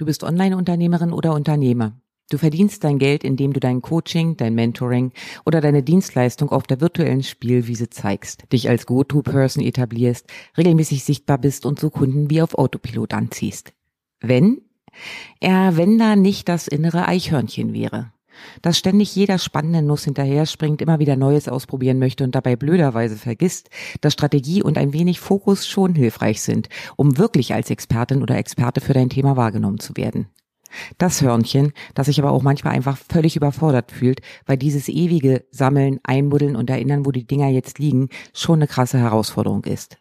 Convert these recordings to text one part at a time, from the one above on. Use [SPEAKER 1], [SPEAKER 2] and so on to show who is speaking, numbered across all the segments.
[SPEAKER 1] Du bist Online-Unternehmerin oder Unternehmer. Du verdienst dein Geld, indem du dein Coaching, dein Mentoring oder deine Dienstleistung auf der virtuellen Spielwiese zeigst, dich als Go-To-Person etablierst, regelmäßig sichtbar bist und so Kunden wie auf Autopilot anziehst. Wenn? Ja, wenn da nicht das innere Eichhörnchen wäre dass ständig jeder spannende Nuss hinterher springt, immer wieder Neues ausprobieren möchte und dabei blöderweise vergisst, dass Strategie und ein wenig Fokus schon hilfreich sind, um wirklich als Expertin oder Experte für dein Thema wahrgenommen zu werden. Das Hörnchen, das sich aber auch manchmal einfach völlig überfordert fühlt, weil dieses ewige Sammeln, Einbuddeln und Erinnern, wo die Dinger jetzt liegen, schon eine krasse Herausforderung ist.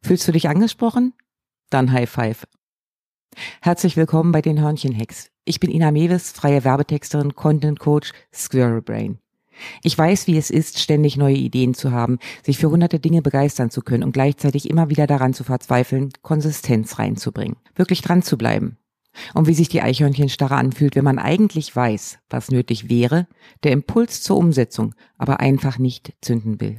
[SPEAKER 1] Fühlst du dich angesprochen? Dann High Five. Herzlich willkommen bei den Hörnchen-Hacks. Ich bin Ina Mewes, freie Werbetexterin, Content Coach, Squirrel Brain. Ich weiß, wie es ist, ständig neue Ideen zu haben, sich für hunderte Dinge begeistern zu können und gleichzeitig immer wieder daran zu verzweifeln, Konsistenz reinzubringen, wirklich dran zu bleiben. Und wie sich die Eichhörnchenstarre anfühlt, wenn man eigentlich weiß, was nötig wäre, der Impuls zur Umsetzung aber einfach nicht zünden will.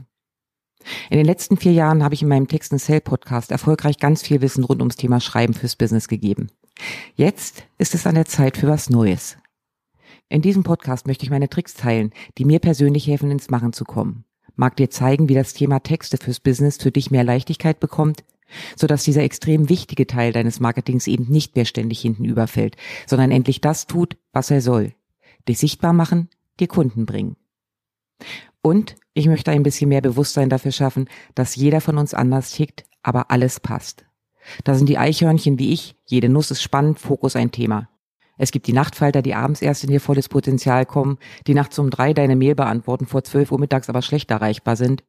[SPEAKER 1] In den letzten vier Jahren habe ich in meinem Text- und Sell-Podcast erfolgreich ganz viel Wissen rund ums Thema Schreiben fürs Business gegeben. Jetzt ist es an der Zeit für was Neues. In diesem Podcast möchte ich meine Tricks teilen, die mir persönlich helfen, ins Machen zu kommen. Mag dir zeigen, wie das Thema Texte fürs Business für dich mehr Leichtigkeit bekommt, sodass dieser extrem wichtige Teil deines Marketings eben nicht mehr ständig hinten überfällt, sondern endlich das tut, was er soll. Dich sichtbar machen, dir Kunden bringen. Und ich möchte ein bisschen mehr Bewusstsein dafür schaffen, dass jeder von uns anders tickt, aber alles passt. Da sind die Eichhörnchen wie ich, jede Nuss ist spannend, Fokus ein Thema. Es gibt die Nachtfalter, die abends erst in ihr volles Potenzial kommen, die nachts um drei deine Mail beantworten, vor zwölf Uhr mittags aber schlecht erreichbar sind.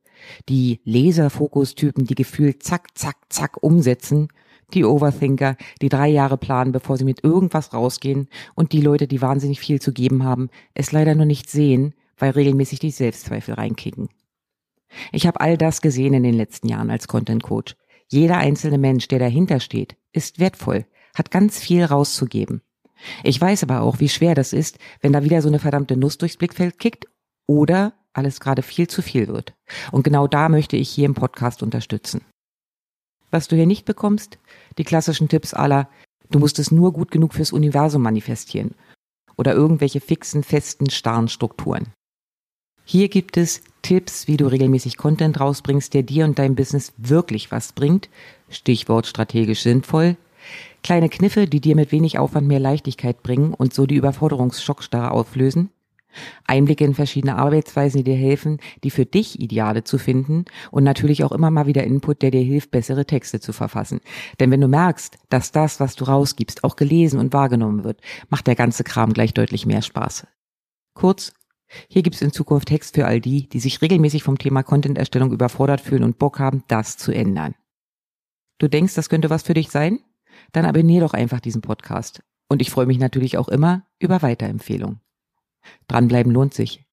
[SPEAKER 1] Die Laserfokustypen, die gefühlt zack, zack, zack umsetzen. Die Overthinker, die drei Jahre planen, bevor sie mit irgendwas rausgehen. Und die Leute, die wahnsinnig viel zu geben haben, es leider nur nicht sehen, weil regelmäßig die Selbstzweifel reinkicken. Ich habe all das gesehen in den letzten Jahren als Content Coach. Jeder einzelne Mensch, der dahinter steht, ist wertvoll, hat ganz viel rauszugeben. Ich weiß aber auch, wie schwer das ist, wenn da wieder so eine verdammte Nuss durchs Blickfeld kickt oder alles gerade viel zu viel wird. Und genau da möchte ich hier im Podcast unterstützen. Was du hier nicht bekommst, die klassischen Tipps aller, du musst es nur gut genug fürs Universum manifestieren oder irgendwelche fixen, festen, starren Strukturen. Hier gibt es Tipps, wie du regelmäßig Content rausbringst, der dir und deinem Business wirklich was bringt. Stichwort strategisch sinnvoll. Kleine Kniffe, die dir mit wenig Aufwand mehr Leichtigkeit bringen und so die Überforderungsschockstarre auflösen. Einblicke in verschiedene Arbeitsweisen, die dir helfen, die für dich Ideale zu finden und natürlich auch immer mal wieder Input, der dir hilft, bessere Texte zu verfassen. Denn wenn du merkst, dass das, was du rausgibst, auch gelesen und wahrgenommen wird, macht der ganze Kram gleich deutlich mehr Spaß. Kurz, hier gibt es in Zukunft Text für all die, die sich regelmäßig vom Thema Content-Erstellung überfordert fühlen und Bock haben, das zu ändern. Du denkst, das könnte was für dich sein? Dann abonnier doch einfach diesen Podcast. Und ich freue mich natürlich auch immer über Weiterempfehlungen. Dranbleiben lohnt sich.